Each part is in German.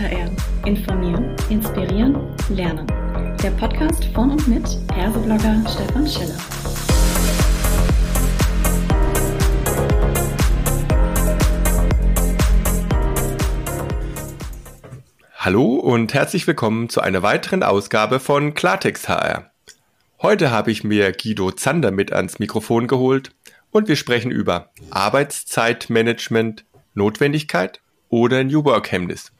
HR. Informieren, inspirieren, lernen. Der Podcast von und mit Herseblogger Stefan Schiller. Hallo und herzlich willkommen zu einer weiteren Ausgabe von Klartext HR. Heute habe ich mir Guido Zander mit ans Mikrofon geholt und wir sprechen über Arbeitszeitmanagement, Notwendigkeit oder New Work Hemmnis.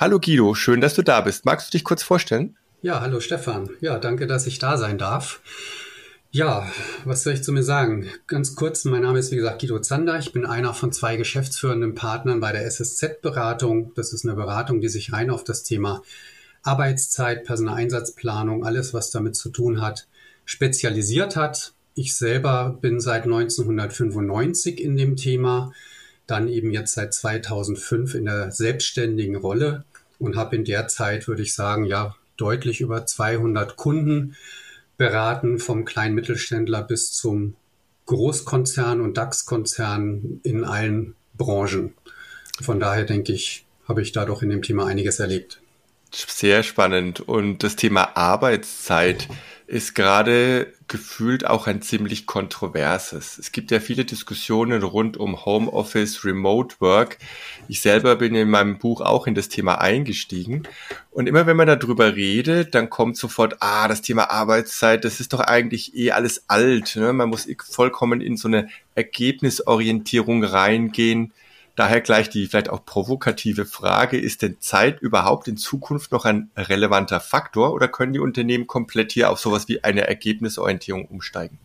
Hallo Guido, schön, dass du da bist. Magst du dich kurz vorstellen? Ja, hallo Stefan. Ja, danke, dass ich da sein darf. Ja, was soll ich zu mir sagen? Ganz kurz, mein Name ist wie gesagt Guido Zander. Ich bin einer von zwei geschäftsführenden Partnern bei der SSZ-Beratung. Das ist eine Beratung, die sich rein auf das Thema Arbeitszeit, Personaleinsatzplanung, alles, was damit zu tun hat, spezialisiert hat. Ich selber bin seit 1995 in dem Thema, dann eben jetzt seit 2005 in der selbstständigen Rolle und habe in der Zeit, würde ich sagen, ja, deutlich über 200 Kunden beraten, vom kleinen Mittelständler bis zum Großkonzern und DAX-Konzern in allen Branchen. Von daher denke ich, habe ich da doch in dem Thema einiges erlebt. Sehr spannend. Und das Thema Arbeitszeit ist gerade gefühlt auch ein ziemlich kontroverses. Es gibt ja viele Diskussionen rund um Homeoffice, Remote Work. Ich selber bin in meinem Buch auch in das Thema eingestiegen. Und immer wenn man darüber redet, dann kommt sofort, ah, das Thema Arbeitszeit, das ist doch eigentlich eh alles alt. Ne? Man muss vollkommen in so eine Ergebnisorientierung reingehen. Daher gleich die vielleicht auch provokative Frage, ist denn Zeit überhaupt in Zukunft noch ein relevanter Faktor oder können die Unternehmen komplett hier auf sowas wie eine Ergebnisorientierung umsteigen?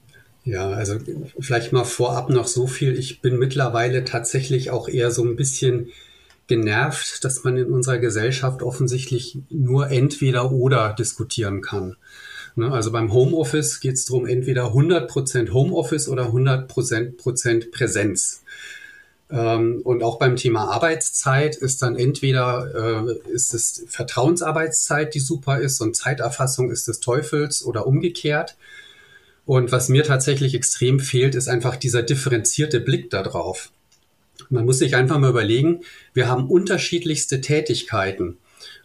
Ja, also vielleicht mal vorab noch so viel. Ich bin mittlerweile tatsächlich auch eher so ein bisschen genervt, dass man in unserer Gesellschaft offensichtlich nur entweder oder diskutieren kann. Ne, also beim Homeoffice geht es darum, entweder 100% Homeoffice oder 100% Präsenz. Ähm, und auch beim Thema Arbeitszeit ist dann entweder äh, ist es Vertrauensarbeitszeit, die super ist, und Zeiterfassung ist des Teufels oder umgekehrt. Und was mir tatsächlich extrem fehlt, ist einfach dieser differenzierte Blick darauf. Man muss sich einfach mal überlegen, wir haben unterschiedlichste Tätigkeiten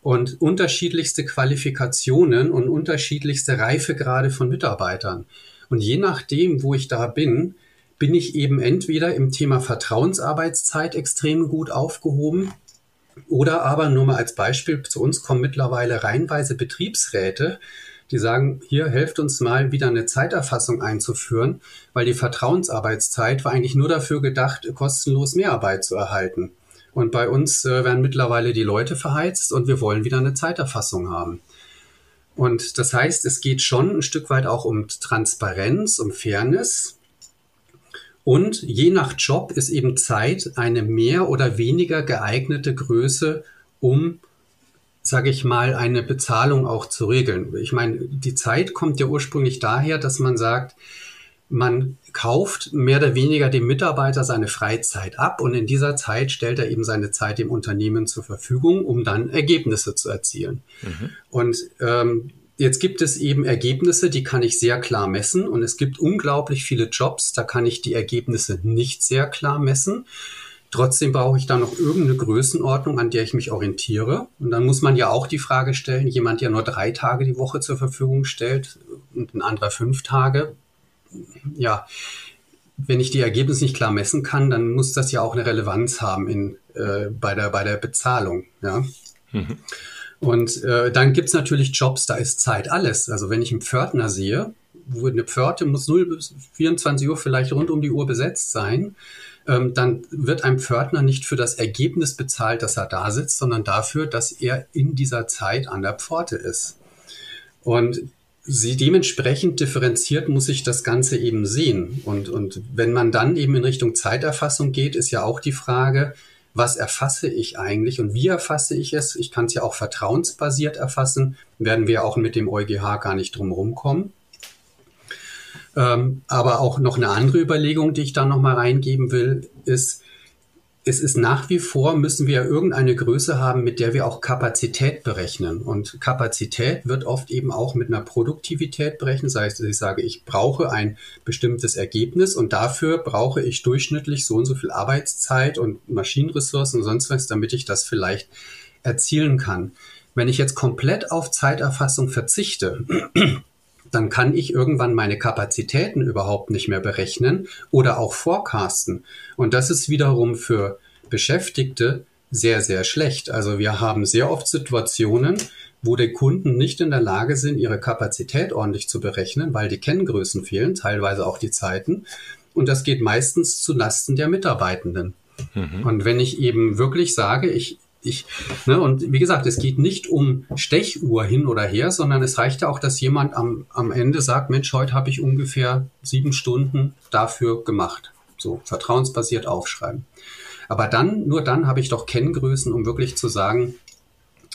und unterschiedlichste Qualifikationen und unterschiedlichste Reifegrade von Mitarbeitern. Und je nachdem, wo ich da bin, bin ich eben entweder im Thema Vertrauensarbeitszeit extrem gut aufgehoben oder aber nur mal als Beispiel, zu uns kommen mittlerweile reihenweise Betriebsräte, die sagen, hier helft uns mal wieder eine Zeiterfassung einzuführen, weil die Vertrauensarbeitszeit war eigentlich nur dafür gedacht, kostenlos Mehrarbeit zu erhalten. Und bei uns äh, werden mittlerweile die Leute verheizt und wir wollen wieder eine Zeiterfassung haben. Und das heißt, es geht schon ein Stück weit auch um Transparenz, um Fairness. Und je nach Job ist eben Zeit eine mehr oder weniger geeignete Größe, um, sage ich mal, eine Bezahlung auch zu regeln. Ich meine, die Zeit kommt ja ursprünglich daher, dass man sagt, man kauft mehr oder weniger dem Mitarbeiter seine Freizeit ab und in dieser Zeit stellt er eben seine Zeit dem Unternehmen zur Verfügung, um dann Ergebnisse zu erzielen. Mhm. Und ähm, Jetzt gibt es eben Ergebnisse, die kann ich sehr klar messen und es gibt unglaublich viele Jobs, da kann ich die Ergebnisse nicht sehr klar messen. Trotzdem brauche ich da noch irgendeine Größenordnung, an der ich mich orientiere. Und dann muss man ja auch die Frage stellen, jemand, der nur drei Tage die Woche zur Verfügung stellt und ein anderer fünf Tage, ja, wenn ich die Ergebnisse nicht klar messen kann, dann muss das ja auch eine Relevanz haben in, äh, bei, der, bei der Bezahlung. Ja. Mhm. Und äh, dann gibt's natürlich Jobs, da ist Zeit alles. Also wenn ich einen Pförtner sehe, wo eine Pforte muss 0 bis 24 Uhr vielleicht rund um die Uhr besetzt sein, ähm, dann wird ein Pförtner nicht für das Ergebnis bezahlt, dass er da sitzt, sondern dafür, dass er in dieser Zeit an der Pforte ist. Und sie dementsprechend differenziert muss ich das Ganze eben sehen. Und, und wenn man dann eben in Richtung Zeiterfassung geht, ist ja auch die Frage, was erfasse ich eigentlich und wie erfasse ich es? Ich kann es ja auch vertrauensbasiert erfassen, werden wir auch mit dem EuGH gar nicht drum rumkommen. Ähm, aber auch noch eine andere Überlegung, die ich da noch mal reingeben will, ist, es ist nach wie vor, müssen wir irgendeine Größe haben, mit der wir auch Kapazität berechnen. Und Kapazität wird oft eben auch mit einer Produktivität berechnet. Das heißt, ich sage, ich brauche ein bestimmtes Ergebnis und dafür brauche ich durchschnittlich so und so viel Arbeitszeit und Maschinenressourcen und sonst was, damit ich das vielleicht erzielen kann. Wenn ich jetzt komplett auf Zeiterfassung verzichte, dann kann ich irgendwann meine Kapazitäten überhaupt nicht mehr berechnen oder auch forecasten. Und das ist wiederum für Beschäftigte sehr, sehr schlecht. Also wir haben sehr oft Situationen, wo die Kunden nicht in der Lage sind, ihre Kapazität ordentlich zu berechnen, weil die Kenngrößen fehlen, teilweise auch die Zeiten. Und das geht meistens zu Lasten der Mitarbeitenden. Mhm. Und wenn ich eben wirklich sage, ich ich, ne, und wie gesagt, es geht nicht um Stechuhr hin oder her, sondern es reicht ja auch, dass jemand am, am Ende sagt, Mensch, heute habe ich ungefähr sieben Stunden dafür gemacht. So, vertrauensbasiert aufschreiben. Aber dann, nur dann habe ich doch Kenngrößen, um wirklich zu sagen,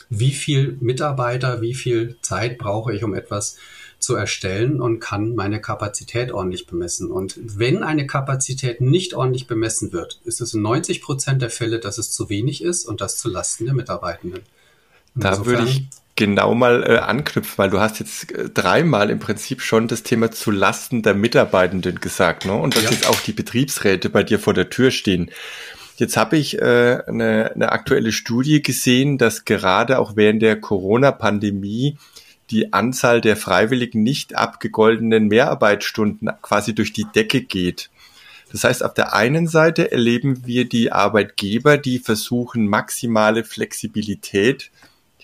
wie viel Mitarbeiter, wie viel Zeit brauche ich, um etwas zu erstellen und kann meine Kapazität ordentlich bemessen. Und wenn eine Kapazität nicht ordentlich bemessen wird, ist es in 90 Prozent der Fälle, dass es zu wenig ist und das zu Lasten der Mitarbeitenden. da würde ich genau mal äh, anknüpfen, weil du hast jetzt äh, dreimal im Prinzip schon das Thema zu Lasten der Mitarbeitenden gesagt, ne? Und dass ja. jetzt auch die Betriebsräte bei dir vor der Tür stehen. Jetzt habe ich äh, eine, eine aktuelle Studie gesehen, dass gerade auch während der Corona-Pandemie die Anzahl der freiwilligen nicht abgegoltenen Mehrarbeitsstunden quasi durch die Decke geht. Das heißt, auf der einen Seite erleben wir die Arbeitgeber, die versuchen, maximale Flexibilität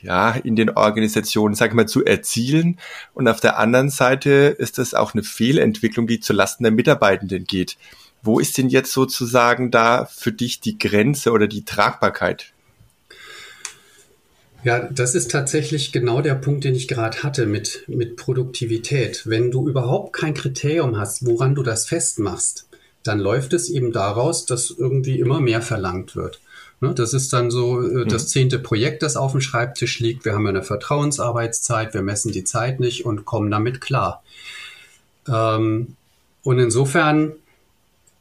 ja, in den Organisationen, sag ich mal, zu erzielen. Und auf der anderen Seite ist das auch eine Fehlentwicklung, die zulasten der Mitarbeitenden geht. Wo ist denn jetzt sozusagen da für dich die Grenze oder die Tragbarkeit? Ja, das ist tatsächlich genau der Punkt, den ich gerade hatte mit, mit Produktivität. Wenn du überhaupt kein Kriterium hast, woran du das festmachst, dann läuft es eben daraus, dass irgendwie immer mehr verlangt wird. Ne, das ist dann so äh, das mhm. zehnte Projekt, das auf dem Schreibtisch liegt. Wir haben eine Vertrauensarbeitszeit, wir messen die Zeit nicht und kommen damit klar. Ähm, und insofern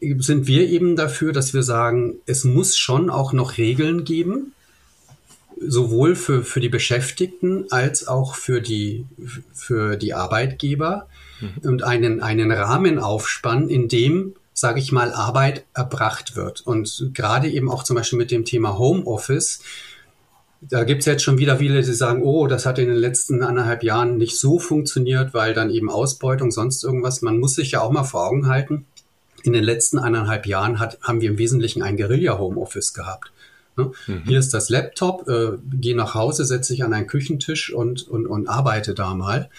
sind wir eben dafür, dass wir sagen, es muss schon auch noch Regeln geben, sowohl für, für die Beschäftigten als auch für die, für die Arbeitgeber mhm. und einen, einen Rahmen aufspannen, in dem, sage ich mal, Arbeit erbracht wird. Und gerade eben auch zum Beispiel mit dem Thema Homeoffice, da gibt's jetzt schon wieder viele, die sagen, oh, das hat in den letzten anderthalb Jahren nicht so funktioniert, weil dann eben Ausbeutung, sonst irgendwas. Man muss sich ja auch mal vor Augen halten, in den letzten anderthalb Jahren hat, haben wir im Wesentlichen ein Guerilla-Homeoffice gehabt. Ne? Mhm. Hier ist das Laptop, äh, gehe nach Hause, setze dich an einen Küchentisch und, und, und arbeite da mal.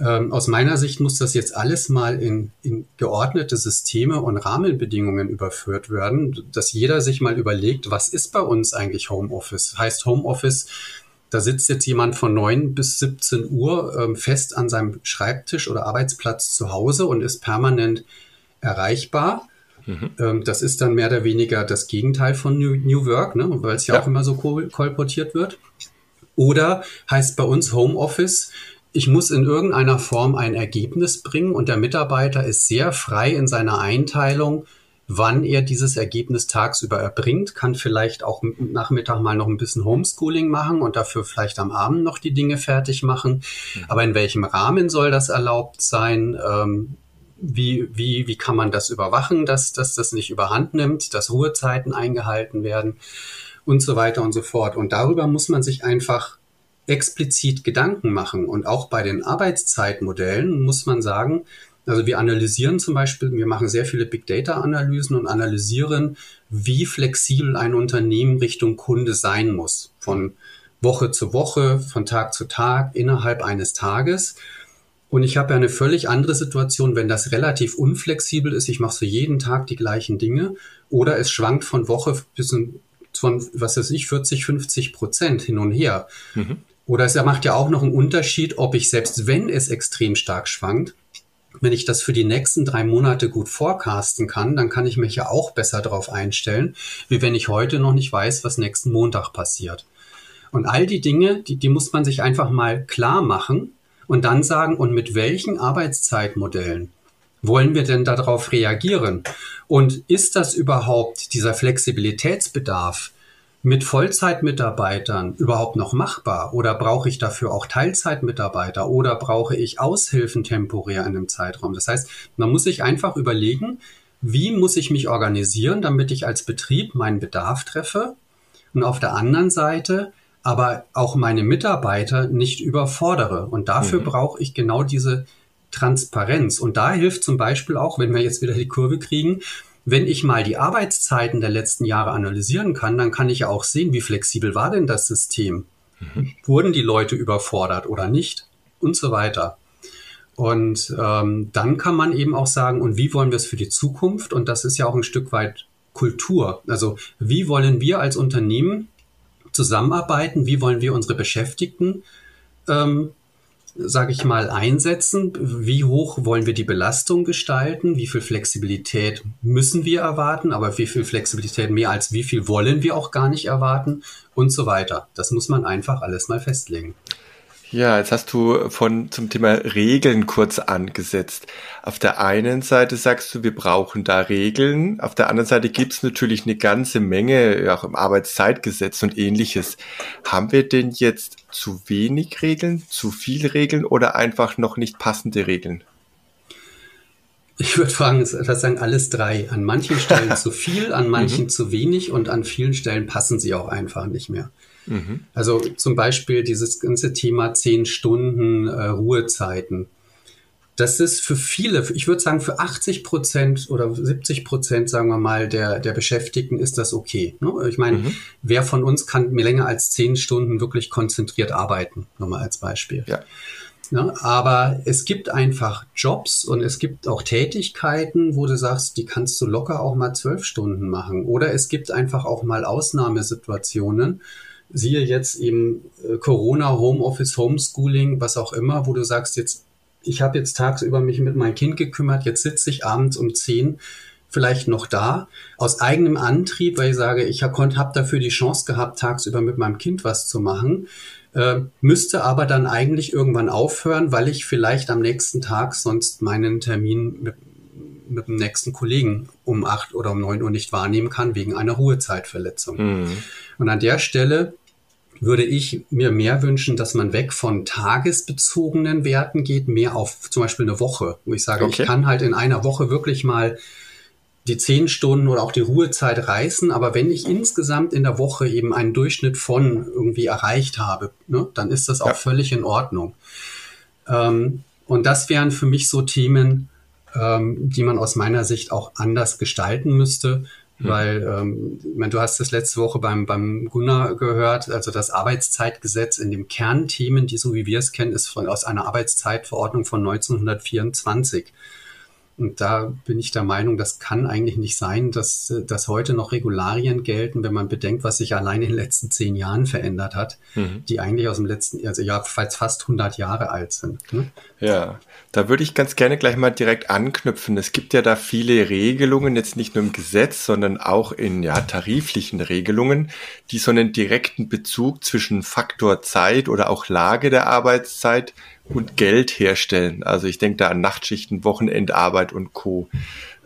Ähm, aus meiner Sicht muss das jetzt alles mal in, in geordnete Systeme und Rahmenbedingungen überführt werden, dass jeder sich mal überlegt, was ist bei uns eigentlich Homeoffice? Heißt Homeoffice, da sitzt jetzt jemand von 9 bis 17 Uhr ähm, fest an seinem Schreibtisch oder Arbeitsplatz zu Hause und ist permanent erreichbar. Mhm. das ist dann mehr oder weniger das Gegenteil von New, New Work, ne? weil es ja, ja, auch immer so kol kolportiert wird. Oder heißt bei uns Homeoffice, ich muss in irgendeiner Form ein Ergebnis bringen und der Mitarbeiter ist sehr frei in seiner Einteilung, wann er dieses Ergebnis tagsüber erbringt, kann vielleicht auch Nachmittag mal noch ein bisschen Homeschooling machen und dafür vielleicht am Abend noch die Dinge fertig machen. Mhm. Aber in welchem Rahmen soll das erlaubt sein? Ähm, wie, wie, wie kann man das überwachen, dass, dass das nicht überhand nimmt, dass Ruhezeiten eingehalten werden und so weiter und so fort. Und darüber muss man sich einfach explizit Gedanken machen. Und auch bei den Arbeitszeitmodellen muss man sagen, also wir analysieren zum Beispiel, wir machen sehr viele Big Data Analysen und analysieren, wie flexibel ein Unternehmen Richtung Kunde sein muss. Von Woche zu Woche, von Tag zu Tag, innerhalb eines Tages. Und ich habe ja eine völlig andere Situation, wenn das relativ unflexibel ist. Ich mache so jeden Tag die gleichen Dinge oder es schwankt von Woche bis von, was weiß ich, 40, 50 Prozent hin und her. Mhm. Oder es macht ja auch noch einen Unterschied, ob ich selbst wenn es extrem stark schwankt, wenn ich das für die nächsten drei Monate gut forecasten kann, dann kann ich mich ja auch besser darauf einstellen, wie wenn ich heute noch nicht weiß, was nächsten Montag passiert. Und all die Dinge, die, die muss man sich einfach mal klar machen und dann sagen, und mit welchen Arbeitszeitmodellen wollen wir denn darauf reagieren? Und ist das überhaupt dieser Flexibilitätsbedarf mit Vollzeitmitarbeitern überhaupt noch machbar? Oder brauche ich dafür auch Teilzeitmitarbeiter? Oder brauche ich Aushilfen temporär in einem Zeitraum? Das heißt, man muss sich einfach überlegen, wie muss ich mich organisieren, damit ich als Betrieb meinen Bedarf treffe? Und auf der anderen Seite, aber auch meine Mitarbeiter nicht überfordere. Und dafür mhm. brauche ich genau diese Transparenz. Und da hilft zum Beispiel auch, wenn wir jetzt wieder die Kurve kriegen, wenn ich mal die Arbeitszeiten der letzten Jahre analysieren kann, dann kann ich ja auch sehen, wie flexibel war denn das System? Mhm. Wurden die Leute überfordert oder nicht? Und so weiter. Und ähm, dann kann man eben auch sagen, und wie wollen wir es für die Zukunft? Und das ist ja auch ein Stück weit Kultur. Also wie wollen wir als Unternehmen zusammenarbeiten? Wie wollen wir unsere Beschäftigten ähm, sage ich mal, einsetzen? Wie hoch wollen wir die Belastung gestalten? Wie viel Flexibilität müssen wir erwarten? Aber wie viel Flexibilität mehr als wie viel wollen wir auch gar nicht erwarten? Und so weiter. Das muss man einfach alles mal festlegen. Ja, jetzt hast du von zum Thema Regeln kurz angesetzt. Auf der einen Seite sagst du, wir brauchen da Regeln. Auf der anderen Seite gibt es natürlich eine ganze Menge, auch im Arbeitszeitgesetz und ähnliches. Haben wir denn jetzt zu wenig Regeln, zu viel Regeln oder einfach noch nicht passende Regeln? Ich würde fragen, sagen alles drei. An manchen Stellen zu viel, an manchen mhm. zu wenig und an vielen Stellen passen sie auch einfach nicht mehr. Mhm. Also zum Beispiel dieses ganze Thema zehn Stunden äh, Ruhezeiten. Das ist für viele, ich würde sagen für 80 Prozent oder 70 Prozent, sagen wir mal, der, der Beschäftigten ist das okay. Ne? Ich meine, mhm. wer von uns kann mir länger als zehn Stunden wirklich konzentriert arbeiten? Nochmal als Beispiel. Ja. Ja, aber es gibt einfach Jobs und es gibt auch Tätigkeiten, wo du sagst, die kannst du locker auch mal zwölf Stunden machen. Oder es gibt einfach auch mal Ausnahmesituationen, siehe jetzt eben äh, Corona, Homeoffice, Homeschooling, was auch immer, wo du sagst, jetzt, ich habe jetzt tagsüber mich mit meinem Kind gekümmert, jetzt sitze ich abends um zehn vielleicht noch da, aus eigenem Antrieb, weil ich sage, ich habe hab dafür die Chance gehabt, tagsüber mit meinem Kind was zu machen, äh, müsste aber dann eigentlich irgendwann aufhören, weil ich vielleicht am nächsten Tag sonst meinen Termin mit, mit dem nächsten Kollegen um acht oder um neun Uhr nicht wahrnehmen kann, wegen einer Ruhezeitverletzung. Mhm. Und an der Stelle würde ich mir mehr wünschen, dass man weg von tagesbezogenen Werten geht, mehr auf zum Beispiel eine Woche, wo ich sage, okay. ich kann halt in einer Woche wirklich mal die zehn Stunden oder auch die Ruhezeit reißen, aber wenn ich insgesamt in der Woche eben einen Durchschnitt von irgendwie erreicht habe, ne, dann ist das auch ja. völlig in Ordnung. Ähm, und das wären für mich so Themen, ähm, die man aus meiner Sicht auch anders gestalten müsste. Mhm. Weil, ähm, meine, du hast das letzte Woche beim, beim Gunnar gehört, also das Arbeitszeitgesetz in den Kernthemen, die so wie wir es kennen, ist von, aus einer Arbeitszeitverordnung von 1924. Und da bin ich der Meinung, das kann eigentlich nicht sein, dass, dass heute noch Regularien gelten, wenn man bedenkt, was sich allein in den letzten zehn Jahren verändert hat, mhm. die eigentlich aus dem letzten, also ja, fast 100 Jahre alt sind. Ne? Ja, da würde ich ganz gerne gleich mal direkt anknüpfen. Es gibt ja da viele Regelungen, jetzt nicht nur im Gesetz, sondern auch in ja, tariflichen Regelungen, die so einen direkten Bezug zwischen Faktor Zeit oder auch Lage der Arbeitszeit und Geld herstellen. Also ich denke da an Nachtschichten, Wochenendarbeit und Co.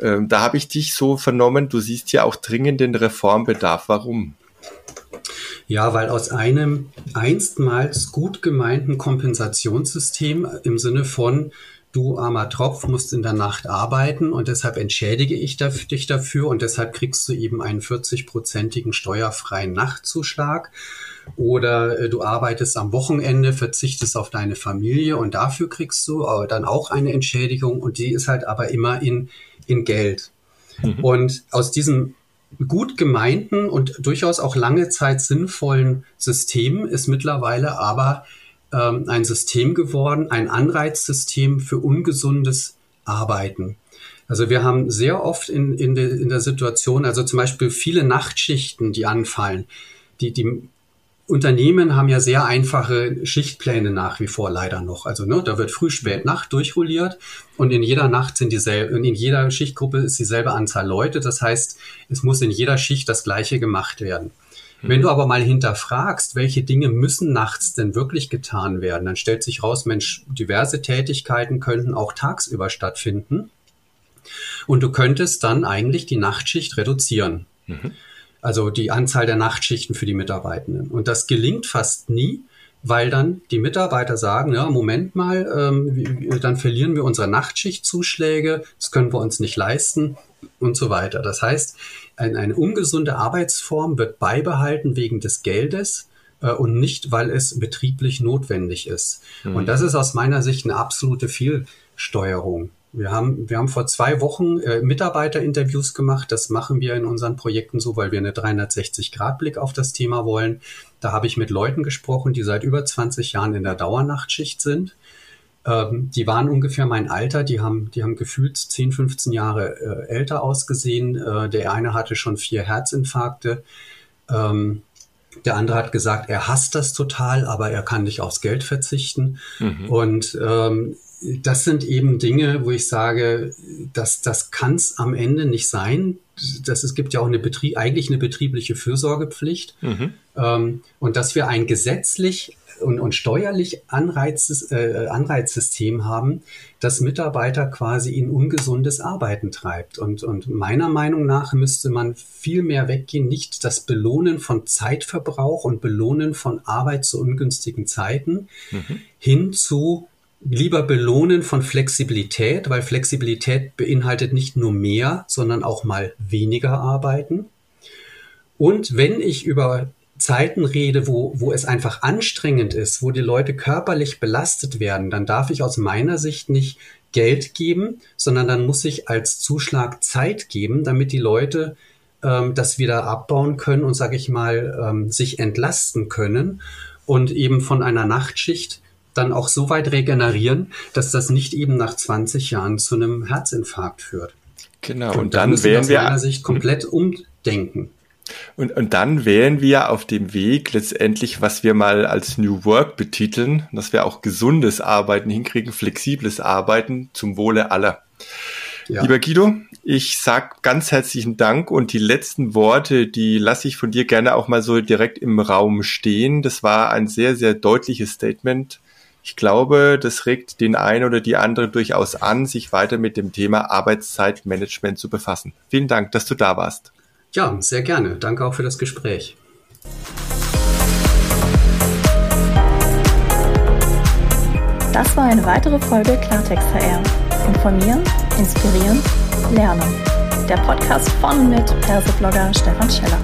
Ähm, da habe ich dich so vernommen, du siehst ja auch dringenden Reformbedarf. Warum? Ja, weil aus einem einstmals gut gemeinten Kompensationssystem im Sinne von du armer Tropf musst in der Nacht arbeiten und deshalb entschädige ich dich dafür und deshalb kriegst du eben einen 40-prozentigen steuerfreien Nachtzuschlag oder äh, du arbeitest am Wochenende, verzichtest auf deine Familie und dafür kriegst du äh, dann auch eine Entschädigung und die ist halt aber immer in, in Geld. Mhm. Und aus diesem gut gemeinten und durchaus auch lange Zeit sinnvollen System ist mittlerweile aber ähm, ein System geworden, ein Anreizsystem für ungesundes Arbeiten. Also wir haben sehr oft in, in, de, in der Situation, also zum Beispiel viele Nachtschichten, die anfallen, die, die Unternehmen haben ja sehr einfache Schichtpläne nach wie vor leider noch. Also ne, da wird früh, spät, Nacht durchrolliert und in jeder Nacht sind dieselbe, in jeder Schichtgruppe ist dieselbe Anzahl Leute. Das heißt, es muss in jeder Schicht das Gleiche gemacht werden. Mhm. Wenn du aber mal hinterfragst, welche Dinge müssen nachts denn wirklich getan werden, dann stellt sich raus, Mensch, diverse Tätigkeiten könnten auch tagsüber stattfinden. Und du könntest dann eigentlich die Nachtschicht reduzieren. Mhm also die Anzahl der Nachtschichten für die Mitarbeitenden. Und das gelingt fast nie, weil dann die Mitarbeiter sagen, ja, Moment mal, ähm, dann verlieren wir unsere Nachtschichtzuschläge, das können wir uns nicht leisten und so weiter. Das heißt, ein, eine ungesunde Arbeitsform wird beibehalten wegen des Geldes, äh, und nicht, weil es betrieblich notwendig ist. Mhm. Und das ist aus meiner Sicht eine absolute Fehlsteuerung. Wir haben, wir haben vor zwei Wochen äh, Mitarbeiterinterviews gemacht. Das machen wir in unseren Projekten so, weil wir eine 360-Grad-Blick auf das Thema wollen. Da habe ich mit Leuten gesprochen, die seit über 20 Jahren in der Dauernachtschicht sind. Ähm, die waren ungefähr mein Alter. Die haben, die haben gefühlt 10, 15 Jahre äh, älter ausgesehen. Äh, der eine hatte schon vier Herzinfarkte. Ähm, der andere hat gesagt, er hasst das total, aber er kann nicht aufs Geld verzichten. Mhm. Und ähm, das sind eben Dinge, wo ich sage, dass das kann es am Ende nicht sein. Das, es gibt ja auch eine Betrieb, eigentlich eine betriebliche Fürsorgepflicht. Mhm. Ähm, und dass wir ein gesetzlich und, und steuerlich Anreiz, äh, Anreizsystem haben, das Mitarbeiter quasi in ungesundes Arbeiten treibt. Und, und meiner Meinung nach müsste man viel mehr weggehen, nicht das Belohnen von Zeitverbrauch und Belohnen von Arbeit zu ungünstigen Zeiten mhm. hin zu lieber belohnen von Flexibilität, weil Flexibilität beinhaltet nicht nur mehr, sondern auch mal weniger arbeiten. Und wenn ich über Zeiten rede, wo, wo es einfach anstrengend ist, wo die Leute körperlich belastet werden, dann darf ich aus meiner Sicht nicht Geld geben, sondern dann muss ich als Zuschlag Zeit geben, damit die Leute ähm, das wieder abbauen können und, sage ich mal, ähm, sich entlasten können und eben von einer Nachtschicht dann auch so weit regenerieren, dass das nicht eben nach 20 Jahren zu einem Herzinfarkt führt. Genau, und, und dann, dann wären wir aus meiner Sicht komplett umdenken. Und, und dann wären wir auf dem Weg letztendlich, was wir mal als New Work betiteln, dass wir auch gesundes Arbeiten hinkriegen, flexibles Arbeiten zum Wohle aller. Ja. Lieber Guido, ich sag ganz herzlichen Dank und die letzten Worte, die lasse ich von dir gerne auch mal so direkt im Raum stehen. Das war ein sehr, sehr deutliches Statement ich glaube, das regt den einen oder die andere durchaus an, sich weiter mit dem Thema Arbeitszeitmanagement zu befassen. Vielen Dank, dass du da warst. Ja, sehr gerne. Danke auch für das Gespräch. Das war eine weitere Folge Klartext HR. Informieren, inspirieren, lernen. Der Podcast von und mit Perseblogger Stefan Scheller.